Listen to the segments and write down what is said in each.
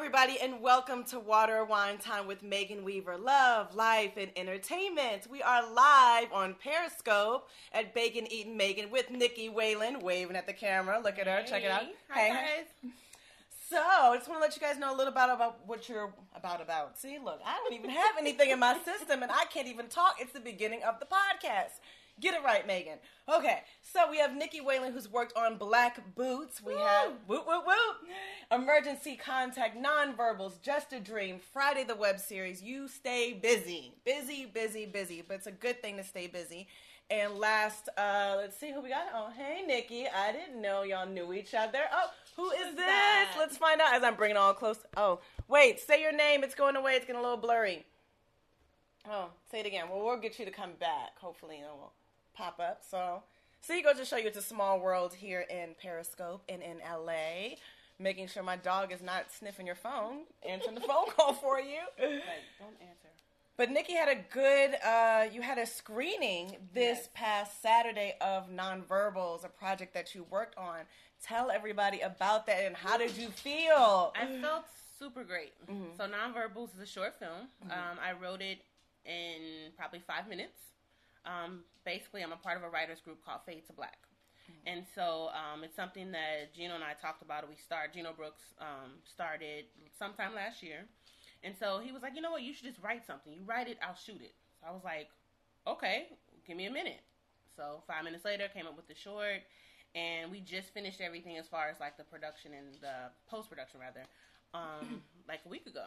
everybody, and welcome to Water Wine Time with Megan Weaver. Love, life, and entertainment. We are live on Periscope at Bacon Eating Megan with Nikki Whalen, waving at the camera. Look at her, check it out. Hi, guys. So, I just want to let you guys know a little about about what you're about about. See, look, I don't even have anything in my system, and I can't even talk. It's the beginning of the podcast. Get it right, Megan. Okay, so we have Nikki Whalen, who's worked on Black Boots. We have whoop whoop whoop, Emergency Contact, Nonverbals, Just a Dream, Friday the web series. You stay busy, busy, busy, busy. But it's a good thing to stay busy. And last, uh, let's see who we got. Oh, hey, Nikki. I didn't know y'all knew each other. Oh, who is this? that? Let's find out as I'm bringing it all close. Oh, wait. Say your name. It's going away. It's getting a little blurry. Oh, say it again. Well, we'll get you to come back. Hopefully, it will pop up. So, so you go to show you it's a small world here in Periscope and in LA. Making sure my dog is not sniffing your phone, answering the phone call for you. Like, don't answer. But Nikki had a good, uh, you had a screening this Yes. past Saturday of Nonverbals, a project that you worked on. Tell everybody about that and how did you feel? I felt super great. So, Nonverbals is a short film. Um, I wrote it in probably five minutes. Um, basically, I'm a part of a writers group called Fade to Black. And so um, it's something that Gino and I talked about. We started, Gino Brooks um, started sometime last year. And so he was like, you know what, you should just write something. You write it, I'll shoot it. So I was like, okay, give me a minute. So five minutes later, came up with the short, and we just finished everything as far as like the production and the post production rather, um, like a week ago.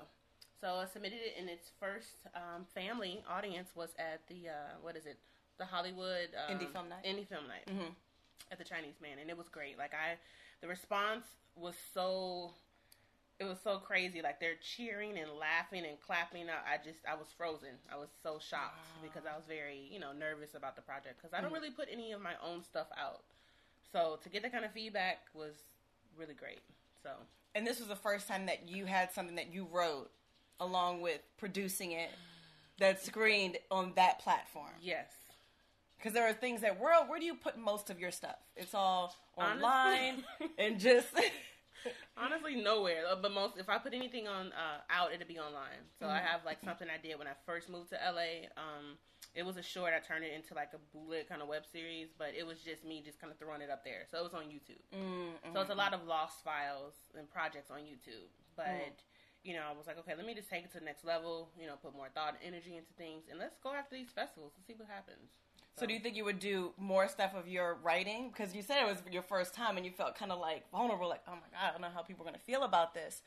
So I submitted it, and its first um, family audience was at the uh, what is it, the Hollywood um, Indie Film Night? Indie Film Night Mhm. at the Chinese Mann, and it was great. Like I, the response was so it was so crazy. Like they're cheering and laughing and clapping. I, I just I was frozen. I was so shocked because I was very you know nervous about the project because I don't really put any of my own stuff out. So to get that kind of feedback was really great. So And this was the first time that you had something that you wrote along with producing it that's screened on that platform. yes, Because there are things that, where, where do you put most of your stuff? It's all Honestly- online and just. honestly nowhere. Uh, But most if I put anything on uh, out, it'll be online. So I have like something I did when I first moved to LA. Um, it was a short. I turned it into like a bullet kind of web series, but it was just me just kind of throwing it up there. So it was on YouTube. Mm, So it's a lot of lost files and projects on YouTube. But you know, I was like, okay, let me just take it to the next level. You know, put more thought and energy into things, and let's go after these festivals and see what happens. So do you think you would do more stuff of your writing? Because you said it was your first time and you felt kind of like vulnerable, like, oh my God, I don't know how people are going to feel about this.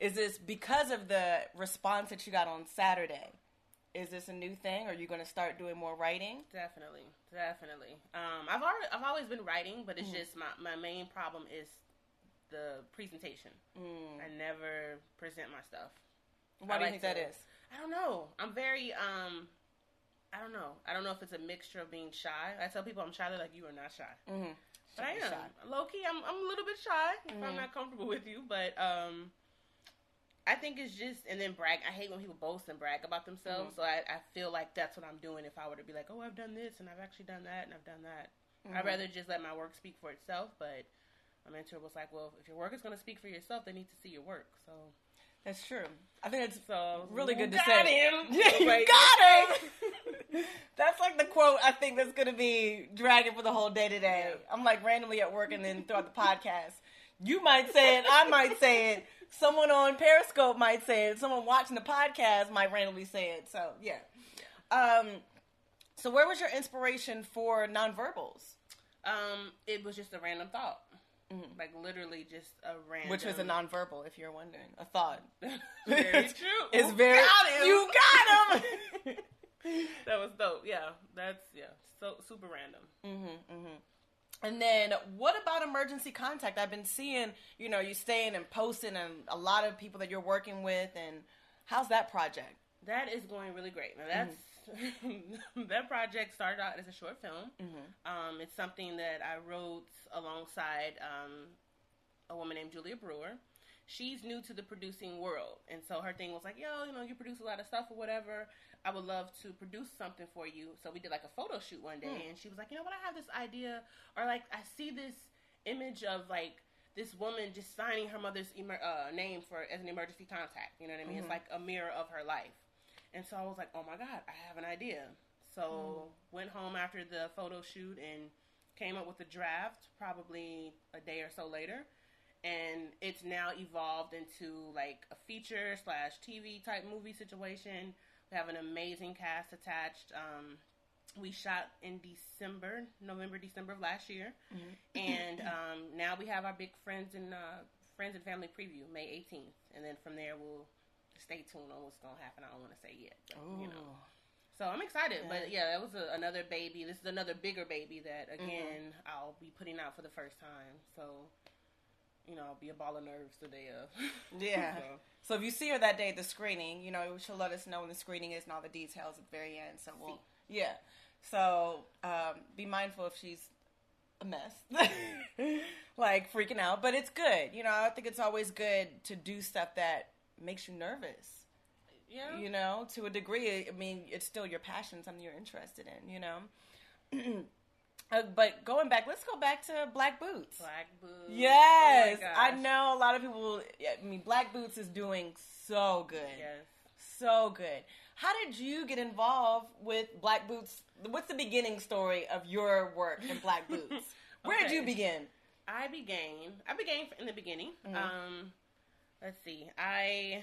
Is this because of the response that you got on Saturday? Is this a new thing? Or are you going to start doing more writing? Definitely, definitely. Um, I've already, I've always been writing, but it's just my my main problem is the presentation. Mm. I never present my stuff. Why I do you like think that to- is? I don't know. I'm very um. I don't know. I don't know if it's a mixture of being shy. I tell people I'm shy. They're like, "You are not shy," Mm-hmm. but I am shy. Low key, I'm. I'm a little bit shy if Mhm. I'm not comfortable with you. But um, I think it's just and then brag. I hate when people boast and brag about themselves. So I, I feel like that's what I'm doing. If I were to be like, "Oh, I've done this and I've actually done that and I've done that," I'd Mhm. rather just let my work speak for itself. But my mentor was like, "Well, if your work is going to speak for yourself, they need to see your work." So, That's true. I think it's so really good to got say. him. Yeah, you Like, got it. That's like the quote I think that's gonna be dragging for the whole day today. Yeah. I'm like randomly at work and then throughout the podcast. You might say it, I might say it, someone on Periscope might say it, someone watching the podcast might randomly say it. So yeah. Um so where was your inspiration for nonverbals? Um, it was just a random thought. Like literally just a random. Mm-hmm. Which was a nonverbal, if you're wondering. A thought. very true. It's very Got. You got him that was dope. Yeah, that's yeah, so super random. Mm-hmm, mm-hmm. And then, what about emergency contact? I've been seeing, you know, you staying and posting, and a lot of people that you're working with. And how's that project? That is going really great. Now that's that project started out as a short film. Um, it's something that I wrote alongside um, a woman named Julia Brewer. She's new to the producing world, and so her thing was like, "Yo, you know, you produce a lot of stuff or whatever. I would love to produce something for you." So we did like a photo shoot one day, and she was like, "You know what? I have this idea, or like I see this image of like." this woman just signing her mother's emer- uh, name for as an emergency contact. You know what I mean? It's like a mirror of her life. And so I was like, oh my god, I have an idea. So went home after the photo shoot and came up with a draft probably a day or so later. And it's now evolved into like a feature slash tv type movie situation. We have an amazing cast attached. Um, we shot in december november december of last year. And um, now we have our big friends and uh, friends and family preview may 18th and then from there we'll stay tuned on what's gonna happen i don't want to say yet but, you know so I'm excited, but yeah, that was a, another baby. This is another bigger baby that mm-hmm. again I'll be putting out for the first time. So, you know, I'll be a ball of nerves the day of. Yeah. So, So if you see her that day at the screening, you know, she'll let us know when the screening is and all the details at the very end. So we'll, yeah. So um, be mindful if she's a mess, mm. like freaking out. But it's good. You know, I think it's always good to do stuff that makes you nervous. yeah. You know, to a degree. I mean, it's still your passion, something you're interested in. You know. Uh, but going back, let's go back to Black Boots. Black boots. Yes, Oh I know a lot of people. I mean, Black Boots is doing so good, Yes. so good. How did you get involved with Black Boots? What's the beginning story of your work in Black Boots? Where did you begin? I began. I began in the beginning. Mm-hmm. Um, let's see. I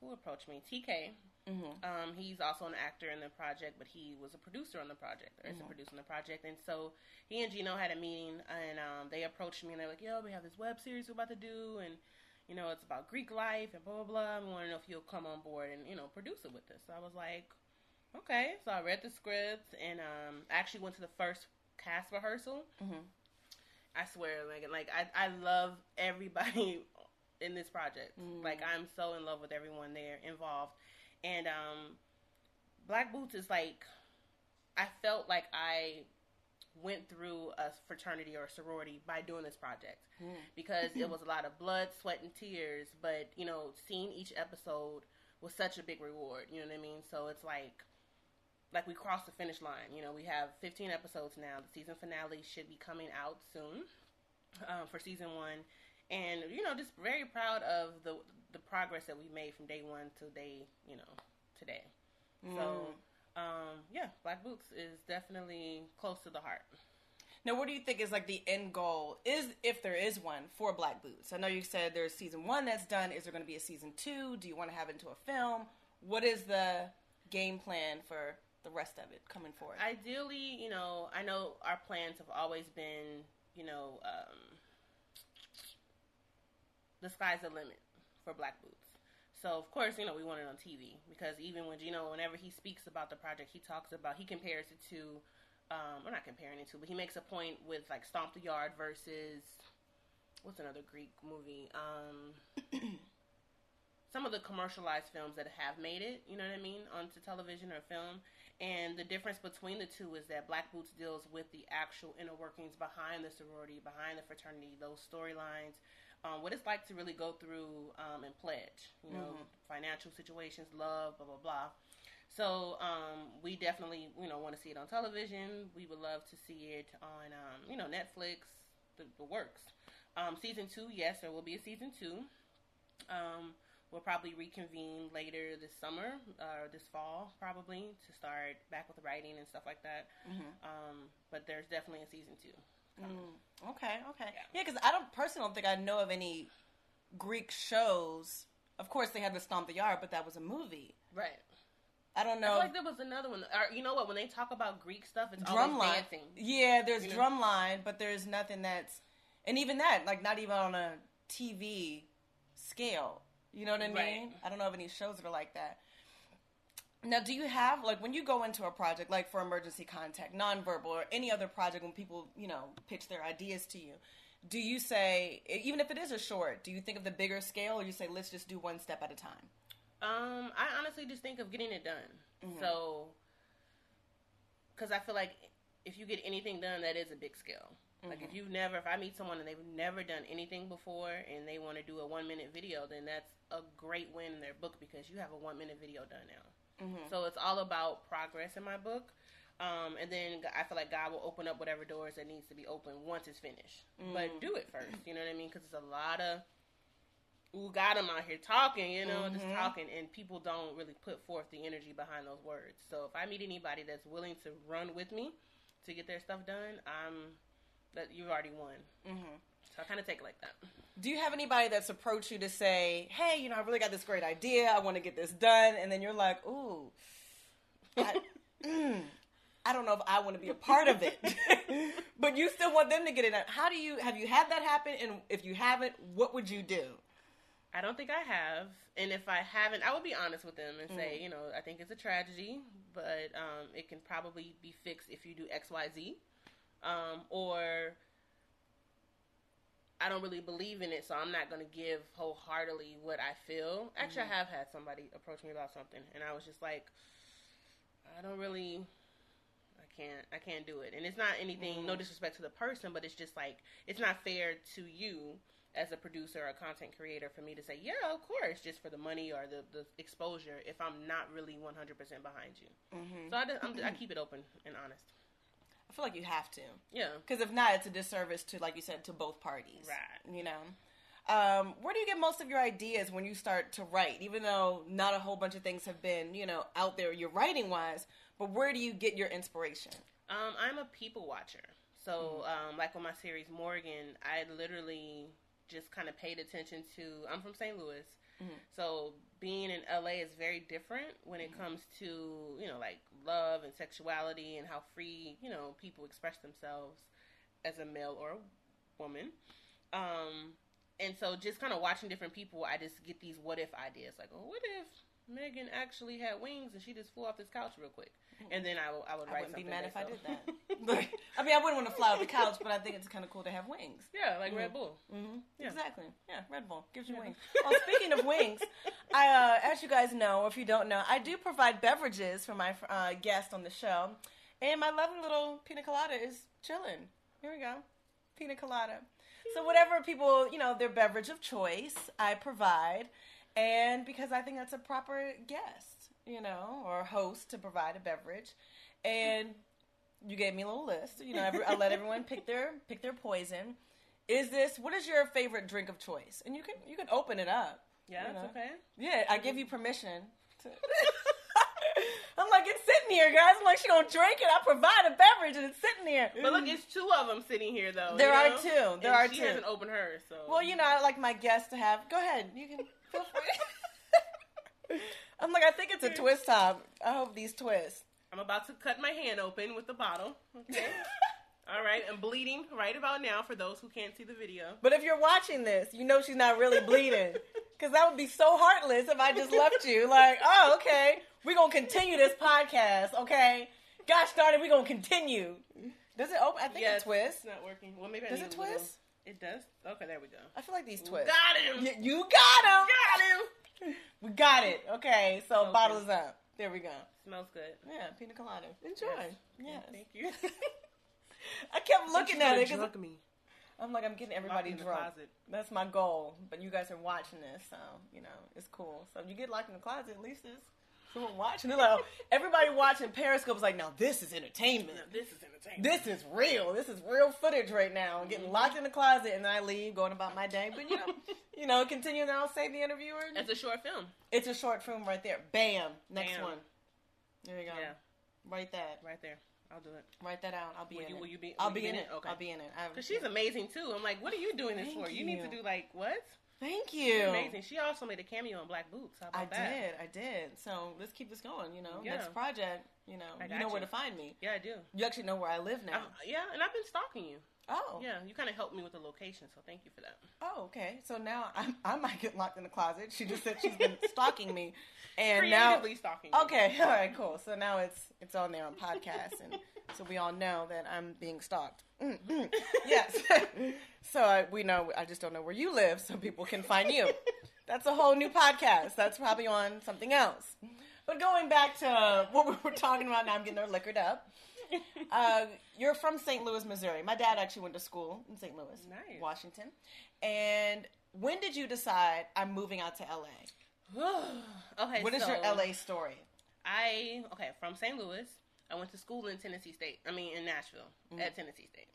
who approached me? TK. Mm-hmm. Um, he's also an actor in the project, but he was a producer on the project, or is Mm-hmm. a producer on the project. And so he and Gino had a meeting, and um, they approached me, and they're like, "Yo, we have this web series we're about to do, and you know, it's about Greek life and blah blah blah. We want to know if you'll come on board and you know produce it with us." So I was like, "Okay." So I read the script, and um, I actually went to the first cast rehearsal. Mhm. I swear, Megan, like I, I love everybody in this project. Mm. Like I'm so in love with everyone there involved. And um Black Boots is like I felt like I went through a fraternity or a sorority by doing this project because it was a lot of blood, sweat, and tears. But you know, seeing each episode was such a big reward. You know what I mean? So it's like, like we crossed the finish line. You know, we have 15 episodes now. The season finale should be coming out soon um, for season one, and you know, just very proud of the the progress that we made from day one to day, you know, today. So, um, yeah, Black Boots is definitely close to the heart. Now, what do you think is like the end goal? Is if there is one for Black Boots? I know you said there's season one that's done. Is there going to be a season two? Do you want to have it into a film? What is the game plan for the rest of it coming forward? Ideally, you know, I know our plans have always been, you know, um, the sky's the limit for Black Boots. So of course, you know, we want it on TV because even when Gino, whenever he speaks about the project, he talks about he compares it to, um, we're not comparing it to, but he makes a point with like Stomp the Yard versus what's another Greek movie? Um, some of the commercialized films that have made it, you know what I mean, onto television or film. And the difference between the two is that Black Boots deals with the actual inner workings behind the sorority, behind the fraternity, those storylines, um, what it's like to really go through um, and pledge, you know, financial situations, love, blah blah blah. So um, we definitely, you know, want to see it on television. We would love to see it on, um, you know, Netflix, the, the works. Um, season two, yes, there will be a season two. Um, we'll probably reconvene later this summer or this fall, probably to start back with writing and stuff like that. Um, but there's definitely a season two. Okay, okay. Yeah, because I don't personally don't think I know of any Greek shows. Of course, they had the Stomp the Yard, but that was a movie. Right. I don't I know. feel like there was another one. Or, you know what? When they talk about Greek stuff, it's always drumline. dancing. Yeah, there's You know? drumline, but there's nothing that's, and even that, like not even on a TV scale. You know what I mean? Right. I don't know of any shows that are like that. Now, do you have like when you go into a project like for emergency contact, nonverbal, or any other project when people you know pitch their ideas to you? Do you say even if it is a short, do you think of the bigger scale, or you say let's just do one step at a time? Um, I honestly just think of getting it done. So, because I feel like if you get anything done, that is a big scale. Like if you've never, if I meet someone and they've never done anything before and they want to do a one minute video, then that's a great win in their book because you have a one minute video done now. So it's all about progress in my book. Um, and then I feel like God will open up whatever doors that needs to be open once it's finished. But do it first, you know what I mean? Because it's a lot of ooh, got him out here talking, you know, just talking, and people don't really put forth the energy behind those words. So if I meet anybody that's willing to run with me to get their stuff done, I'm that you've already won. Mm-hmm. So I kind of take it like that. Do you have anybody that's approached you to say, "Hey, you know, I really got this great idea. I want to get this done," and then you're like, "Ooh, I, mm, I don't know if I want to be a part of it," but you still want them to get it done. How do you have you had that happen? And if you haven't, what would you do? I don't think I have, and if I haven't, I would be honest with them and say, you know, I think it's a tragedy, but um, it can probably be fixed if you do X, Y, Z, um, or I don't really believe in it, so I'm not going to give wholeheartedly what I feel. Actually, I mm-hmm. have had somebody approach me about something, and I was just like, I don't really. I can't. I can't do it, and it's not anything. No mm-hmm. disrespect to the person, but it's just like it's not fair to you as a producer or a content creator for me to say, yeah, of course, just for the money or the, the exposure if I'm not really 100% behind you. Mm-hmm. So I, just- I'm, I keep it open and honest. I feel like you have to. Yeah. Because if not, it's a disservice to, like you said, to both parties. Right. You know? Um, where do you get most of your ideas when you start to write? Even though not a whole bunch of things have been, you know, out there, your writing wise, but where do you get your inspiration? Um, I'm a people watcher. So, um, like on my series Morgan, I literally just kind of paid attention to. I'm from St. Louis, so being in LA is very different when it comes to you know like love and sexuality and how free you know people express themselves as a male or a woman. Um, and so just kind of watching different people, I just get these what if ideas like, oh, what if Megan actually had wings and she just flew off this couch real quick? And then I I would I write wouldn't be mad if I did that. I mean, I wouldn't want to fly off the couch, but I think it's kind of cool to have wings. yeah, like Red Bull. hmm Yeah. Exactly. Yeah, Red Bull gives you Yeah. wings. Well, speaking of wings, I, uh, as you guys know, or if you don't know, I do provide beverages for my uh, guest on the show, and my lovely little pina colada is chilling. Here we go, pina colada. So whatever people, you know, their beverage of choice, I provide, and because I think that's a proper guest, you know, or host to provide a beverage, and you gave me a little list. You know, every, I let everyone pick their pick their poison. Is this what is your favorite drink of choice? And you can you can open it up. Yeah, you know? okay. Yeah, I give you permission. To... I'm like it's sitting here, guys. I'm like she gonna drink it. I provide a beverage and it's sitting here. But look, it's two of them sitting here though. There are know? two. There And are she two. hasn't opened hers, so well, you know, I like my guests to have. Go ahead, you can feel free. I'm like I think it's a twist top. I hope these twist. I'm about to cut my hand open with the bottle. Okay. All right, I'm bleeding right about now for those who can't see the video. But if you're watching this, you know she's not really bleeding. Because that would be so heartless if I just left you. Like, oh, okay, we're going to continue this podcast, okay? Gosh darn it, we're going to continue. Does it open? I think Yeah, it twists. It's not working. Well, maybe I Does need it twist? It does. Okay, there we go. I feel like these twist. Got him. You got him. Got him. We got it. Okay, so Okay. bottle is up. There we go. Smells good. Yeah, pina colada. Enjoy. Yes. Thank you. I kept looking at it because Drunk me. I'm like, I'm getting everybody drunk. closet. That's my goal. But you guys are watching this, so you know it's cool. So if you get locked in the closet, at least there's someone watching. They're like, oh, everybody watching Periscope is like, now this is entertainment. No, this is entertainment. This is real. This is real footage right now. I'm getting mm-hmm. locked in the closet, and then I leave, going about my day. But you know, you know, continue. And I'll save the interviewer. It's a short film. It's a short film right there. Bam. Next Bam. one. There you go. Yeah, Write that. right there. I'll do it. Write that out. I'll be Will in you- it. will you be- I'll you be in it. Okay. I'll be in it. Cause she's amazing too. I'm like, what are you doing this Thank for? You need to do like what? Thank She's you. amazing. She also made a cameo in Black Boots. I that? did, I did. So let's keep this going. You know, Yeah. next project. You know, I you know where to find me. Yeah, I do. You actually know where I live now. Um, yeah, and I've been stalking you. oh, Yeah, you kind of helped me with the location, so thank you for that. oh, okay. So now I, I might get locked in the closet. She just said she's been stalking me, and now Creatively stalking. You. okay, all right, cool. So now it's it's on there on podcast, and so we all know that I'm being stalked. Mm, mm. yes. so I, we know. I just don't know where you live, so people can find you. That's a whole new podcast. That's probably on something else. But going back to what we were talking about, now I'm getting her liquored up. Uh, you're from St. Louis, Missouri. My dad actually went to school in St. Louis, Nice. Washington. And when did you decide I'm moving out to LA? okay. What is so your LA story? I okay from St. Louis. I went to school in Tennessee State. I mean, in Nashville at Tennessee State.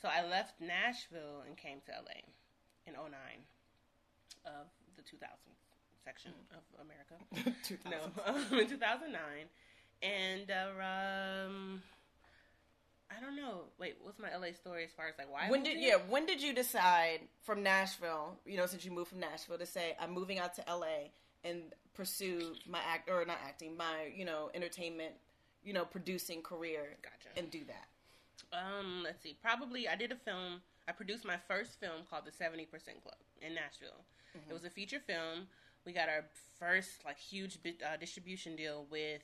So I left Nashville and came to LA in 09 of the 2000 section of America. 2000. No, um, in 2009. And uh, um, I don't know. Wait, what's my LA story as far as like why? When did here? yeah? When did you decide from Nashville? You know, since you moved from Nashville, to say I'm moving out to LA and pursue my act or not acting, my you know entertainment, you know producing career, Gotcha. and do that. Um, let's see. Probably I did a film. I produced my first film called The Seventy Percent Club in Nashville. It was a feature film. We got our first like huge bit, uh, distribution deal with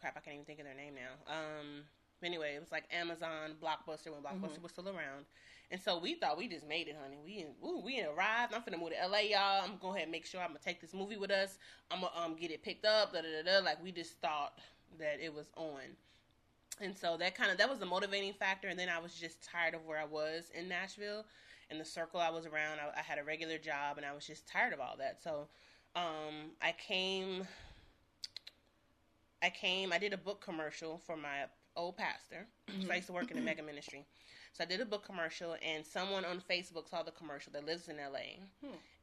crap. I can't even think of their name now. Um, anyway, it was like Amazon, Blockbuster when Blockbuster was still around. And so we thought we just made it, honey. We ooh, we arrived. I'm finna move to LA, y'all. I'm gonna go ahead and make sure I'm gonna take this movie with us. I'm gonna um get it picked up. Da da da da. Like we just thought that it was on. And so that kind of that was the motivating factor and then i was just tired of where i was in nashville and the circle i was around i, I had a regular job and i was just tired of all that. So um, i came i came i did a book commercial for my old pastor so i used to work in the mega ministry. So i did a book commercial and someone on facebook saw the commercial that lives in la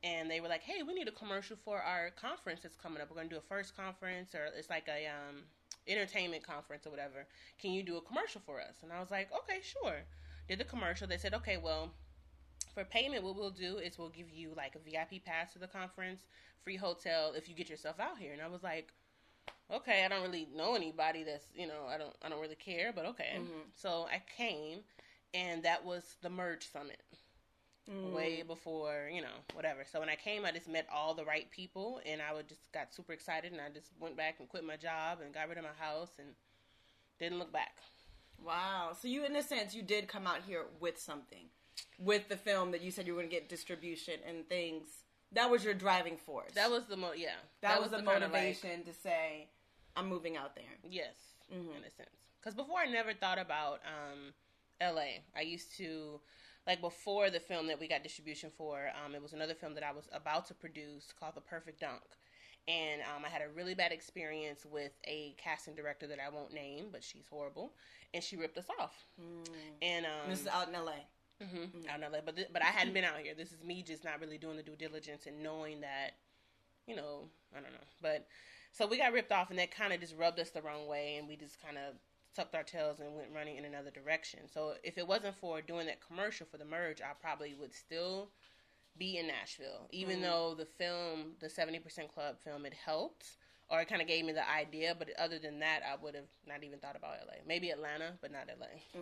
and they were like hey we need a commercial for our conference that's coming up. We're going to do a first conference or it's like a um, entertainment conference or whatever. Can you do a commercial for us? And I was like, okay, sure. Did the commercial. They said, okay, well, for payment, what we'll do is we'll give you like a VIP pass to the conference, free hotel if you get yourself out here. And I was like, okay, I don't really know anybody that's you know I don't I don't really care, but okay. Mm-hmm. So I came, and that was the Merge Summit. Way before you know whatever. So when I came, I just met all the right people, and I would just got super excited, and I just went back and quit my job and got rid of my house and didn't look back. Wow. So you, in a sense, you did come out here with something, with the film that you said you were going to get distribution and things. That was your driving force. That was the mo yeah. that, was, the, kind of, like- motivation to say, "I'm moving out there." Yes, in a sense. Because before I never thought about um, L.A. I used to, like before the film that we got distribution for, um, it was another film that I was about to produce called The Perfect Dunk. And um, I had a really bad experience with a casting director that I won't name, but she's horrible, and she ripped us off. And um, This is out in LA. Mhm, out in LA. But th- but I hadn't been out here. This is me just not really doing the due diligence and knowing that, you know, I don't know. But so we got ripped off, and that kind of just rubbed us the wrong way, and we just kind of tucked our tails and went running in another direction. So if it wasn't for doing that commercial for the merge, I probably would still be in Nashville, even though the film, the Seventy Percent Club film, it helped. Or it kind of gave me the idea, but other than that, I would have not even thought about LA. Maybe Atlanta, but not LA.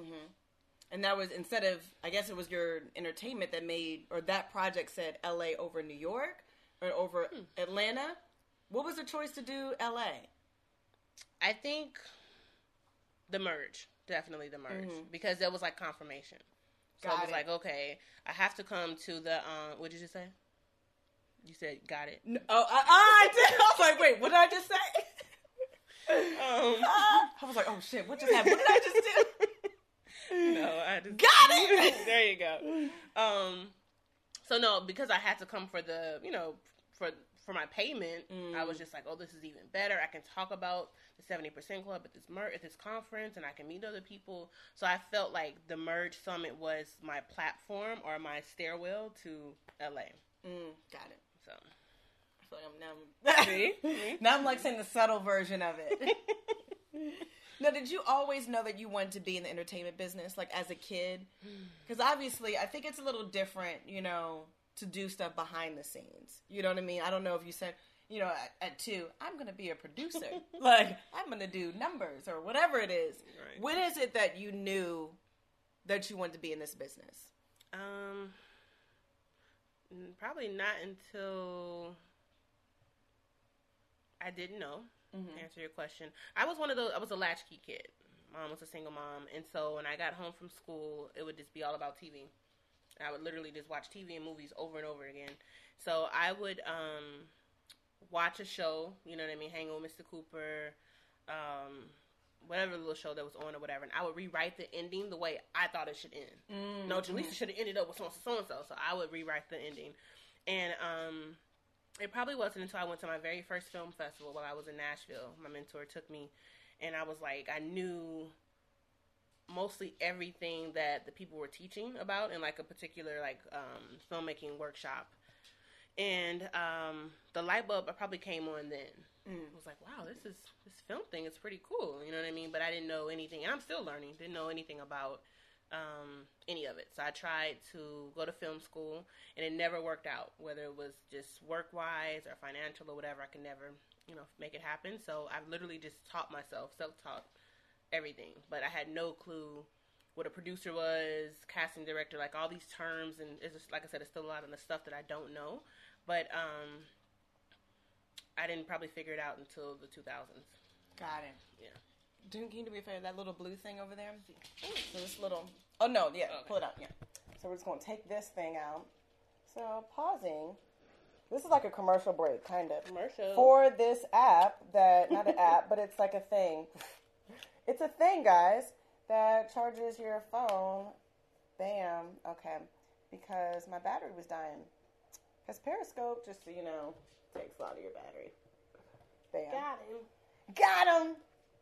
And that was instead of, I guess it was your entertainment that made, or that project said LA over New York or over Hmm. Atlanta. What was the choice to do LA? I think the merge, definitely the merge, because that was like confirmation. So Mm-hmm. Got it was it. like, okay, I have to come to the. Um, what did you say? You said got it. No, oh, I, I did. I was like, wait, what did I just say? Um, Ah, I was like, oh shit, what just happened? What did I just do? no, I just Got it. there you go. Um, so no, because I had to come for the, you know, for for my payment, I Mm. was just like, oh, this is even better. I can talk about the seventy percent club at this mer- at this conference, and I can meet other people. So I felt like the Merge Summit was my platform or my stairwell to LA. Mm, got it. So I feel like I'm now. See? now I'm like saying the subtle version of it. now, did you always know that you wanted to be in the entertainment business, like as a kid? Because obviously, I think it's a little different, you know, to do stuff behind the scenes. You know what I mean? I don't know if you said, you know, at, at two, I'm going to be a producer. like, I'm going to do numbers or whatever it is. Right. When is it that you knew that you wanted to be in this business? Um, probably not until I didn't know. To answer your question, I was one of those. I was a latchkey kid. Mom was a single mom, and so when I got home from school, it would just be all about TV. I would literally just watch TV and movies over and over again. So I would um, watch a show, you know what I mean, hang with Mr. Cooper, um, whatever little show that was on or whatever, and I would rewrite the ending the way I thought it should end. No, Jaleesa should have ended up with so and so and so. So I would rewrite the ending, and um, it probably wasn't until I went to my very first film festival while I was in Nashville. My mentor took me, and I was like, I knew mostly everything that the people were teaching about in like a particular like um, filmmaking workshop. And um, the light bulb probably came on then. Mm. I was like, wow, this is this film thing is pretty cool. You know what I mean? But I didn't know anything, and I'm still learning. Didn't know anything about um, any of it. So I tried to go to film school, and it never worked out. Whether it was just work wise or financial or whatever, I could never, you know, make it happen. So I've literally just taught myself, self taught everything. But I had no clue what a producer was, casting director, like all these terms, and it's just like I said, it's still a lot of the stuff that I don't know. But um, I didn't probably figure it out until the 2000s. Got it. Yeah. can you do me a favor? That little blue thing over there. So this little. Oh no, yeah. Okay. Pull it out. Yeah. So we're just gonna take this thing out. So pausing. This is like a commercial break, kind of. Commercial. For this app that not an app, but it's like a thing. It's a thing, guys, that charges your phone. Bam. Okay. Because my battery was dying. Because Periscope, just so you know, takes a lot of your battery. Bam. Got him. Got him.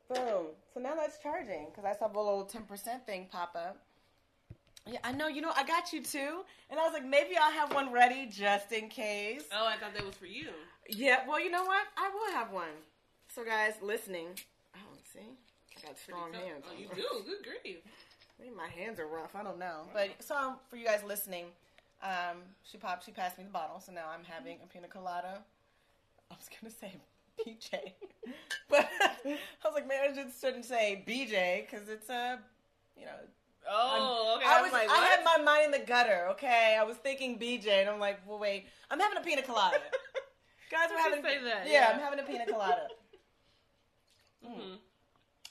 Boom. So now that's charging because I saw the little 10% thing pop up. Yeah, I know. You know, I got you too. And I was like, maybe I'll have one ready just in case. Oh, I thought that was for you. Yeah, well, you know what? I will have one. So, guys, listening. Oh, see? I got strong hands. Oh, you do? Good grief. Maybe my hands are rough. I don't know. But so, um, for you guys listening, um, she popped, she passed me the bottle, so now I'm having a pina colada. I was gonna say BJ, but I was like, man, I just shouldn't say BJ because it's a, you know. Oh, okay. I was, like, I had my mind in the gutter. Okay, I was thinking BJ, and I'm like, well, wait, I'm having a pina colada. Guys, we're having. Say that. Yeah, yeah, I'm having a pina colada. mm.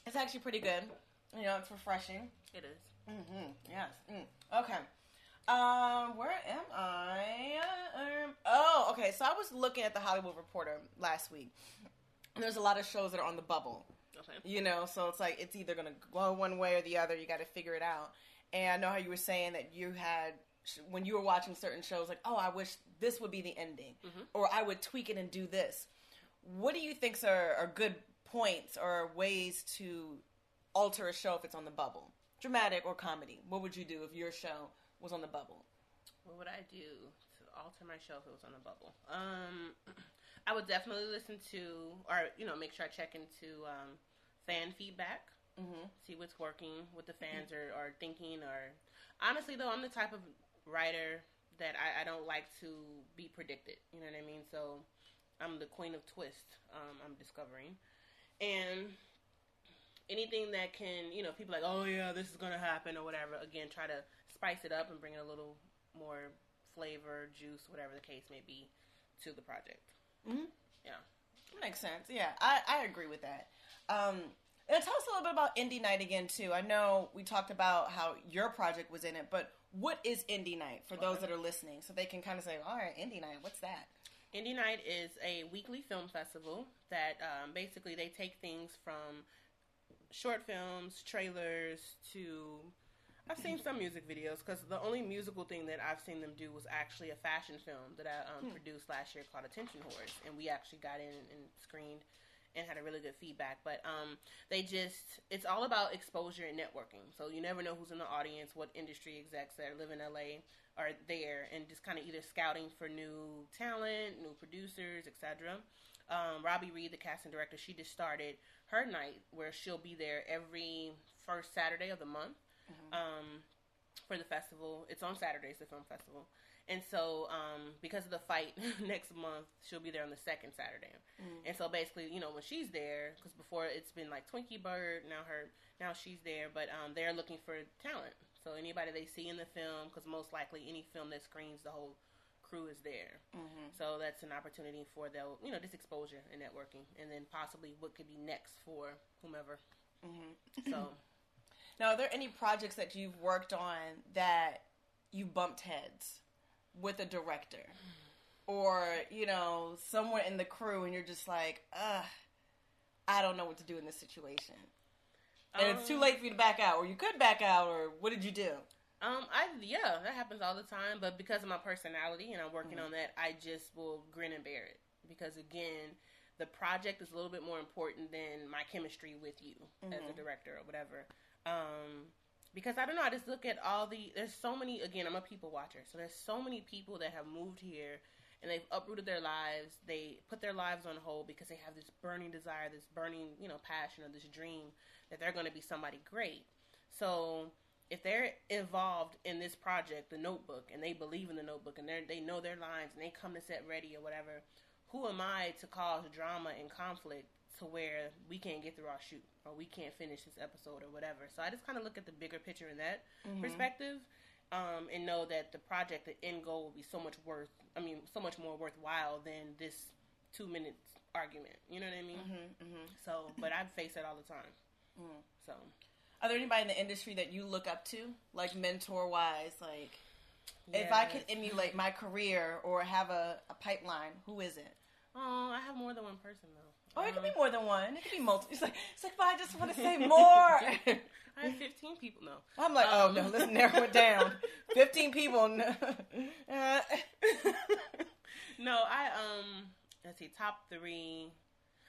It's actually pretty good. You know, it's refreshing. It is. Mm-hmm. Yes. Mm. Okay. Um, where am I? Um, oh, okay. So I was looking at the Hollywood Reporter last week. And there's a lot of shows that are on the bubble. Okay. You know, so it's like it's either gonna go one way or the other. You got to figure it out. And I know how you were saying that you had when you were watching certain shows, like, oh, I wish this would be the ending, mm-hmm. or I would tweak it and do this. What do you think are, are good points or ways to alter a show if it's on the bubble, dramatic or comedy? What would you do if your show was on the bubble? What would I do to alter my show if it was on the bubble? Um, I would definitely listen to, or you know, make sure I check into um, fan feedback, mm-hmm. see what's working, what the fans mm-hmm. are, are thinking. Or honestly, though, I'm the type of writer that I, I, don't like to be predicted. You know what I mean? So I'm the queen of twist. Um, I'm discovering, and anything that can, you know, people like, oh yeah, this is gonna happen or whatever. Again, try to spice it up and bring a little more flavor, juice, whatever the case may be, to the project. Mm-hmm. Yeah, makes sense. Yeah, I, I agree with that. Um, and tell us a little bit about Indie Night again too. I know we talked about how your project was in it, but what is Indie Night for those that are listening, so they can kind of say, all right, Indie Night, what's that? Indie Night is a weekly film festival that um, basically they take things from short films, trailers to I've seen some music videos because the only musical thing that I've seen them do was actually a fashion film that I um, hmm. produced last year called Attention Horse, and we actually got in and screened and had a really good feedback. But um, they just it's all about exposure and networking. So you never know who's in the audience, what industry execs that live in LA are there, and just kind of either scouting for new talent, new producers, etc. Um, Robi Reed, the casting director, she just started her night where she'll be there every first Saturday of the month mm-hmm. um, for the festival. It's on Saturdays, the film festival. And so, um, because of the fight next month, she'll be there on the second Saturday. Mm-hmm. And so, basically, you know, when she's there, because before it's been like Twinkie Byrd, now her, now she's there, but um, they're looking for talent. So anybody they see in the film, because most likely any film that screens the whole crew is there. Mm-hmm. So that's an opportunity for the you know, this exposure and networking, and then possibly what could be next for whomever. Mm-hmm. So Now, are there any projects that you've worked on that you bumped heads with a director? Or, you know, someone in the crew and you're just like, ugh, I don't know what to do in this situation. And um, it's too um, late for you to back out, or you could back out, or what did you do? Um, I yeah, that happens all the time. But because of my personality and I'm working mm-hmm. on that, I just will grin and bear it. Because again, the project is a little bit more important than my chemistry with you as a Mm-hmm. director or whatever. Um, because I don't know, I just look at all the there's so many again, I'm a people watcher. So there's so many people that have moved here and they've uprooted their lives. They put their lives on hold because they have this burning desire, this burning, you know, passion or this dream that they're going to be somebody great. So if they're involved in this project, the Notebook, and they believe in the Notebook, and they they know their lines, and they come to set ready or whatever, who am I to cause drama and conflict to where we can't get through our shoot or we can't finish this episode or whatever? So I just kind of look at the bigger picture in that perspective. Um, and know that the project, the end goal, will be so much worth. I mean, so much more worthwhile than this two minutes argument. You know what I mean? Mm-hmm, So, but I face it all the time. Mm. So, Are there anybody in the industry that you look up to, like mentor wise? Like, if I could emulate my career or have a, a pipeline, who is it? Oh, I have more than one person though. Oh, it could Um, be more than one. It could be multiple. It's like, it's like, but I just want to say more. I have 15 people. No. I'm like, oh no, let's narrow it down. Fifteen people. no. Uh, no, I um let's see, top three.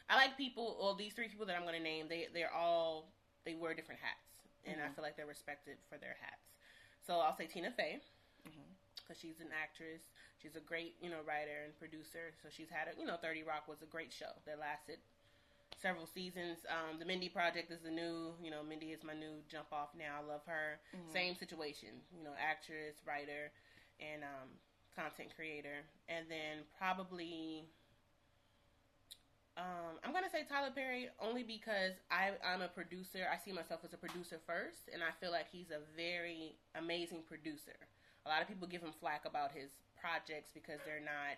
I like people. Well, these three people that I'm going to name, they they're all they wear different hats, and I Mhm. feel like they're respected for their hats. So I'll say Tina Fey, because she's an actress. She's a great you know writer and producer. So she's had a you know 30 Rock was a great show that lasted several seasons. Um, the Mindy Project is the new you know Mindy is my new jump off now. I love her. Mhm. Same situation, you know, actress, writer, and um, content creator, and then probably um, I'm gonna say Tyler Perry only because I, I'm a producer. I see myself as a producer first, and I feel like he's a very amazing producer. A lot of people give him flack about his projects because they're not,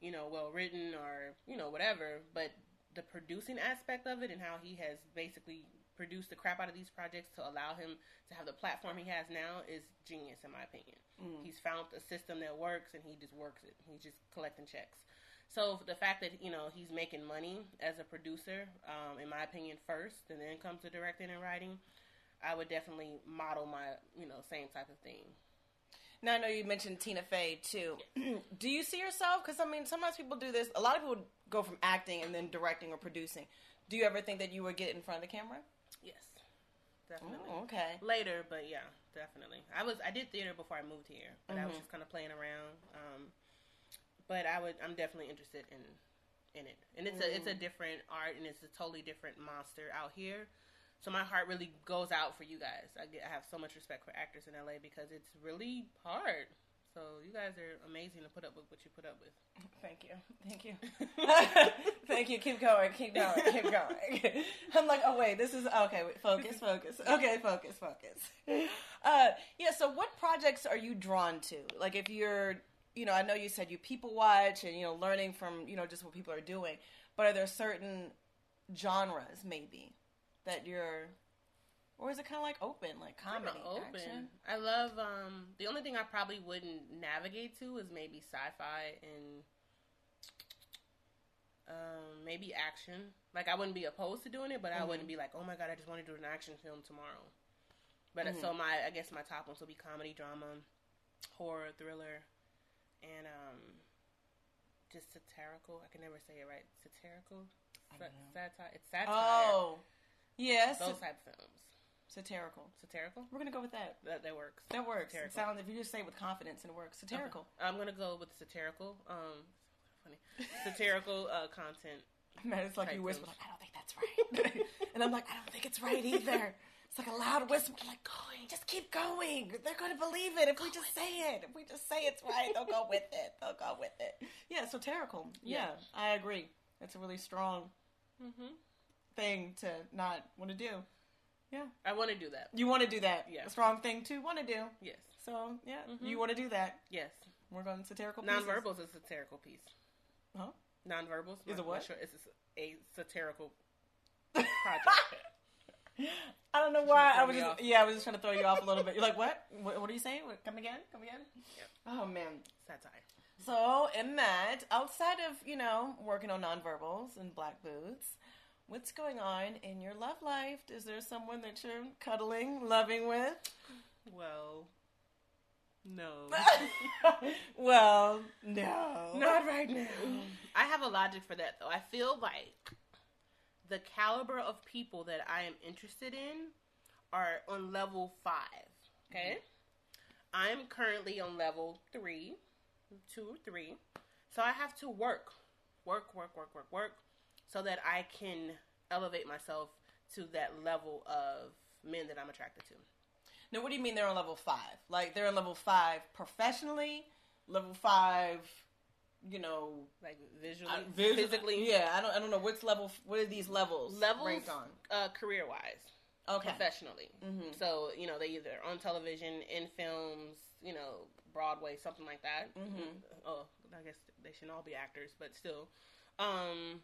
you know, well written or you know whatever. But the producing aspect of it and how he has basically produced the crap out of these projects to allow him to have the platform he has now is genius in my opinion. Mm. He's found a system that works and he just works it. He's just collecting checks. So the fact that you know he's making money as a producer, um, in my opinion, first, and then comes to directing and writing, I would definitely model my you know same type of thing. Now I know you mentioned Tina Fey too. do you see yourself? Because I mean, sometimes people do this. A lot of people go from acting and then directing or producing. Do you ever think that you would get in front of the camera? Yes, definitely. Oh, okay. Later, but yeah, definitely. I was I did theater before I moved here, but I was Mhm. just kind of playing around. Um, but I would I'm definitely interested in in it, and it's a it's a different art and it's a totally different monster out here. So my heart really goes out for you guys. I get I have so much respect for actors in LA because it's really hard. So you guys are amazing to put up with what you put up with. Thank you. Thank you. Thank you. Keep going. Keep going. Keep going. I'm like, oh wait, this is okay. Wait, focus, focus. Okay, focus, focus. Uh, yeah. So, what projects are you drawn to? Like, if you're, you know, I know you said you people watch and you know, learning from you know just what people are doing, but are there certain genres maybe that you're, or is it kind of like open, like comedy, open. action? I love um the only thing I probably wouldn't navigate to is maybe sci-fi and um maybe action. Like I wouldn't be opposed to doing it, but I Mhm. wouldn't be like, "Oh my god, I just want to do an action film tomorrow." But uh, Mhm. so my I guess my top ones will be comedy, drama, horror, thriller, and um just satirical. I can never say it right. Satirical? I satire. It's satire. Oh, yes, Those type of films. satirical. Satirical? We're gonna go with that. That that works. That works. It sounds if you just say it with confidence and it works. Satirical. Okay. I'm gonna go with satirical. Um, funny satirical uh, content. Man, it's like you whisper like, I don't think that's right. and I'm like, I don't think it's right either. It's like a loud whisper, like, going, just keep going. They're gonna believe it if we just say it. If we just say it's right, they'll go with it. They'll go with it. Yeah, satirical. Yeah, Yeah. I agree. It's a really strong hmm thing to not want to do. Yeah. I want to do that. You want to do that. Yeah. A wrong thing to want to do. Yes, So yeah, Mhm. you want to do that. yes. We're going satirical. pieces. Nonverbals is a satirical piece. Huh? Nonverbals Is a what? sure. It's a, a satirical project. I don't know why. I was just yeah, I was just trying to throw you off a little bit. You're like, what? What, what are you saying? What, come again? Come again? Oh man. Satire. So, in that, outside of you know working on nonverbals and black boots, what's going on in your love life? Is there someone that you're cuddling, loving with? Well, no, well, no. not right now. I have have a logic for that though. I feel like the caliber of people that I am interested in are on level five. Okay. I'm currently on level three, two or three. So I have to work, work, work, work, work, work, so that I can elevate myself to that level of men that I'm attracted to. Now, what do you mean they're on level five? Like they're on level five professionally, level five, you know, Like visually, vis- physically, Yeah, I don't, I don't know what's level. What are these levels? levels ranked on? uh, career wise. Okay. professionally. Mhm. So you know they either on television, in films, you know Broadway, something like that. Mhm. Oh, I guess they should all be actors, but still, um,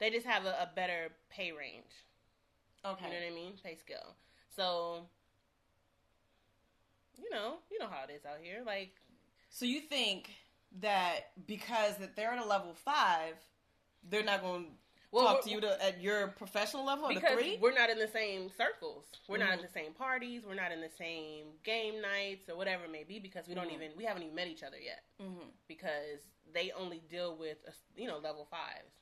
they just have a, a better pay range. Okay. You know what I mean? Pay scale. So, you know, you know how it is out here. Like, So you think that because that they're at a level five, they're not going to Well, talk to you to, at your professional level at because three? we're not in the same circles. We're not Mhm. in the same parties. We're not in the same game nights or whatever it may be because we don't Mhm. even we haven't even met each other yet. hmm because they only deal with uh, you know level fives.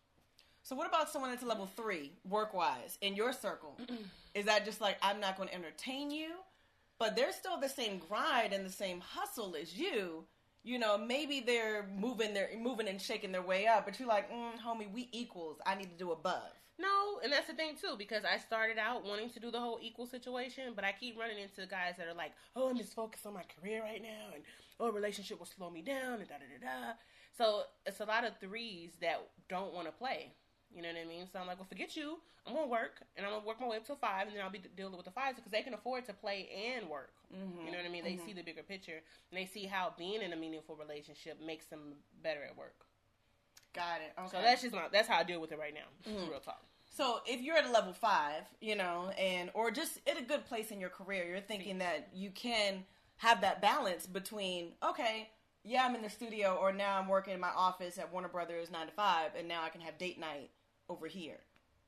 So what about someone that's a level three, work wise, in your circle? Is that just like I'm not going to entertain you, but they're still the same grind and the same hustle as you? You know, maybe they're moving their moving and shaking their way up, but you're like, mm, homie, we equals. I need to do above. No, and that's the thing too because I started out wanting to do the whole equal situation, but I keep running into guys that are like, "Oh, I'm just focused on my career right now," and "Oh, relationship will slow me down," and da da da da. So it's a lot of threes that don't want to play. You know what I mean? So I'm like, well, forget you. I'm gonna work, and I'm gonna work my way up to five, and then I'll be dealing with the fives because they can afford to play and work. Mm-hmm. You know what I mean? They see the bigger picture, and they see how being in a meaningful relationship makes them better at work. Got it. Okay. So that's just not that's how I deal with it right now. Real talk. So if you're at a level five, you know, and or just at a good place in your career, you're thinking that you can have that balance between okay, yeah, I'm in the studio, or now I'm working in my office at Warner Brothers nine to five, and now I can have date night over here.